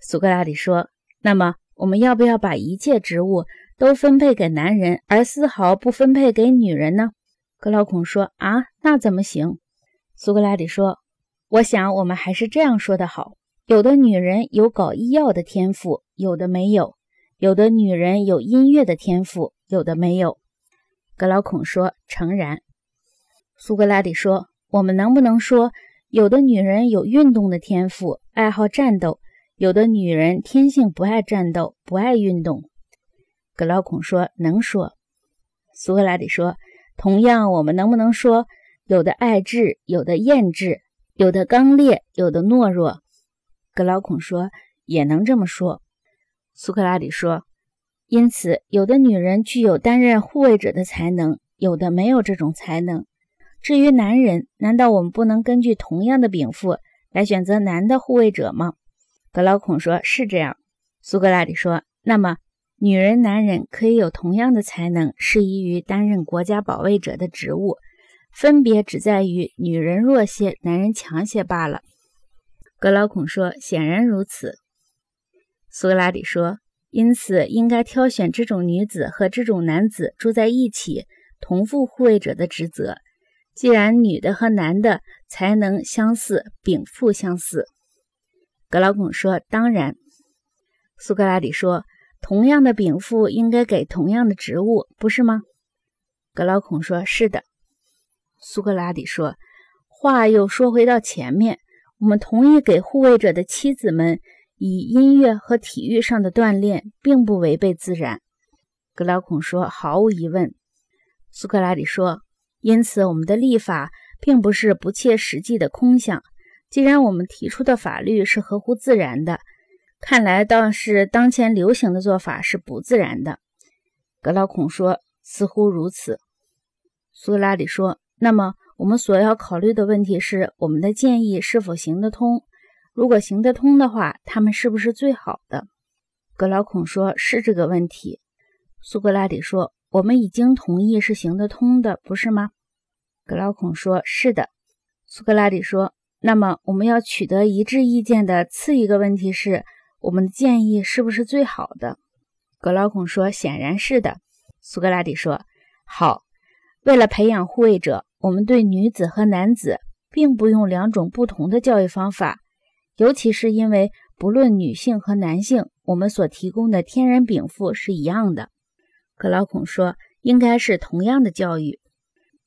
苏格拉底说：“那么，我们要不要把一切职务都分配给男人，而丝毫不分配给女人呢？”格劳孔说：“啊，那怎么行？”苏格拉底说：“我想，我们还是这样说的好。有的女人有搞医药的天赋，有的没有；有的女人有音乐的天赋，有的没有。”格劳孔说：“诚然。”苏格拉底说：“我们能不能说，有的女人有运动的天赋，爱好战斗；有的女人天性不爱战斗，不爱运动？”格劳孔说：“能说。”苏格拉底说：“同样，我们能不能说，有的爱智，有的厌智；有的刚烈，有的懦弱？”格劳孔说：“也能这么说。”苏格拉底说：“因此，有的女人具有担任护卫者的才能，有的没有这种才能。”至于男人，难道我们不能根据同样的禀赋来选择男的护卫者吗？格劳孔说：“是这样。”苏格拉底说：“那么，女人、男人可以有同样的才能，适宜于担任国家保卫者的职务，分别只在于女人弱些，男人强些罢了。”格劳孔说：“显然如此。”苏格拉底说：“因此，应该挑选这种女子和这种男子住在一起，同负护卫者的职责。”既然女的和男的才能相似，禀赋相似，格劳孔说：“当然。”苏格拉底说：“同样的禀赋应该给同样的职务，不是吗？”格劳孔说：“是的。”苏格拉底说：“话又说回到前面，我们同意给护卫者的妻子们以音乐和体育上的锻炼，并不违背自然。”格劳孔说：“毫无疑问。”苏格拉底说。因此，我们的立法并不是不切实际的空想。既然我们提出的法律是合乎自然的，看来倒是当前流行的做法是不自然的。格劳孔说：“似乎如此。”苏格拉底说：“那么，我们所要考虑的问题是，我们的建议是否行得通？如果行得通的话，他们是不是最好的？”格劳孔说：“是这个问题。”苏格拉底说：“我们已经同意是行得通的，不是吗？”格劳孔说：“是的。”苏格拉底说：“那么我们要取得一致意见的次一个问题是，我们的建议是不是最好的？”格劳孔说：“显然是的。”苏格拉底说：“好，为了培养护卫者，我们对女子和男子并不用两种不同的教育方法，尤其是因为不论女性和男性，我们所提供的天然禀赋是一样的。”格劳孔说：“应该是同样的教育。”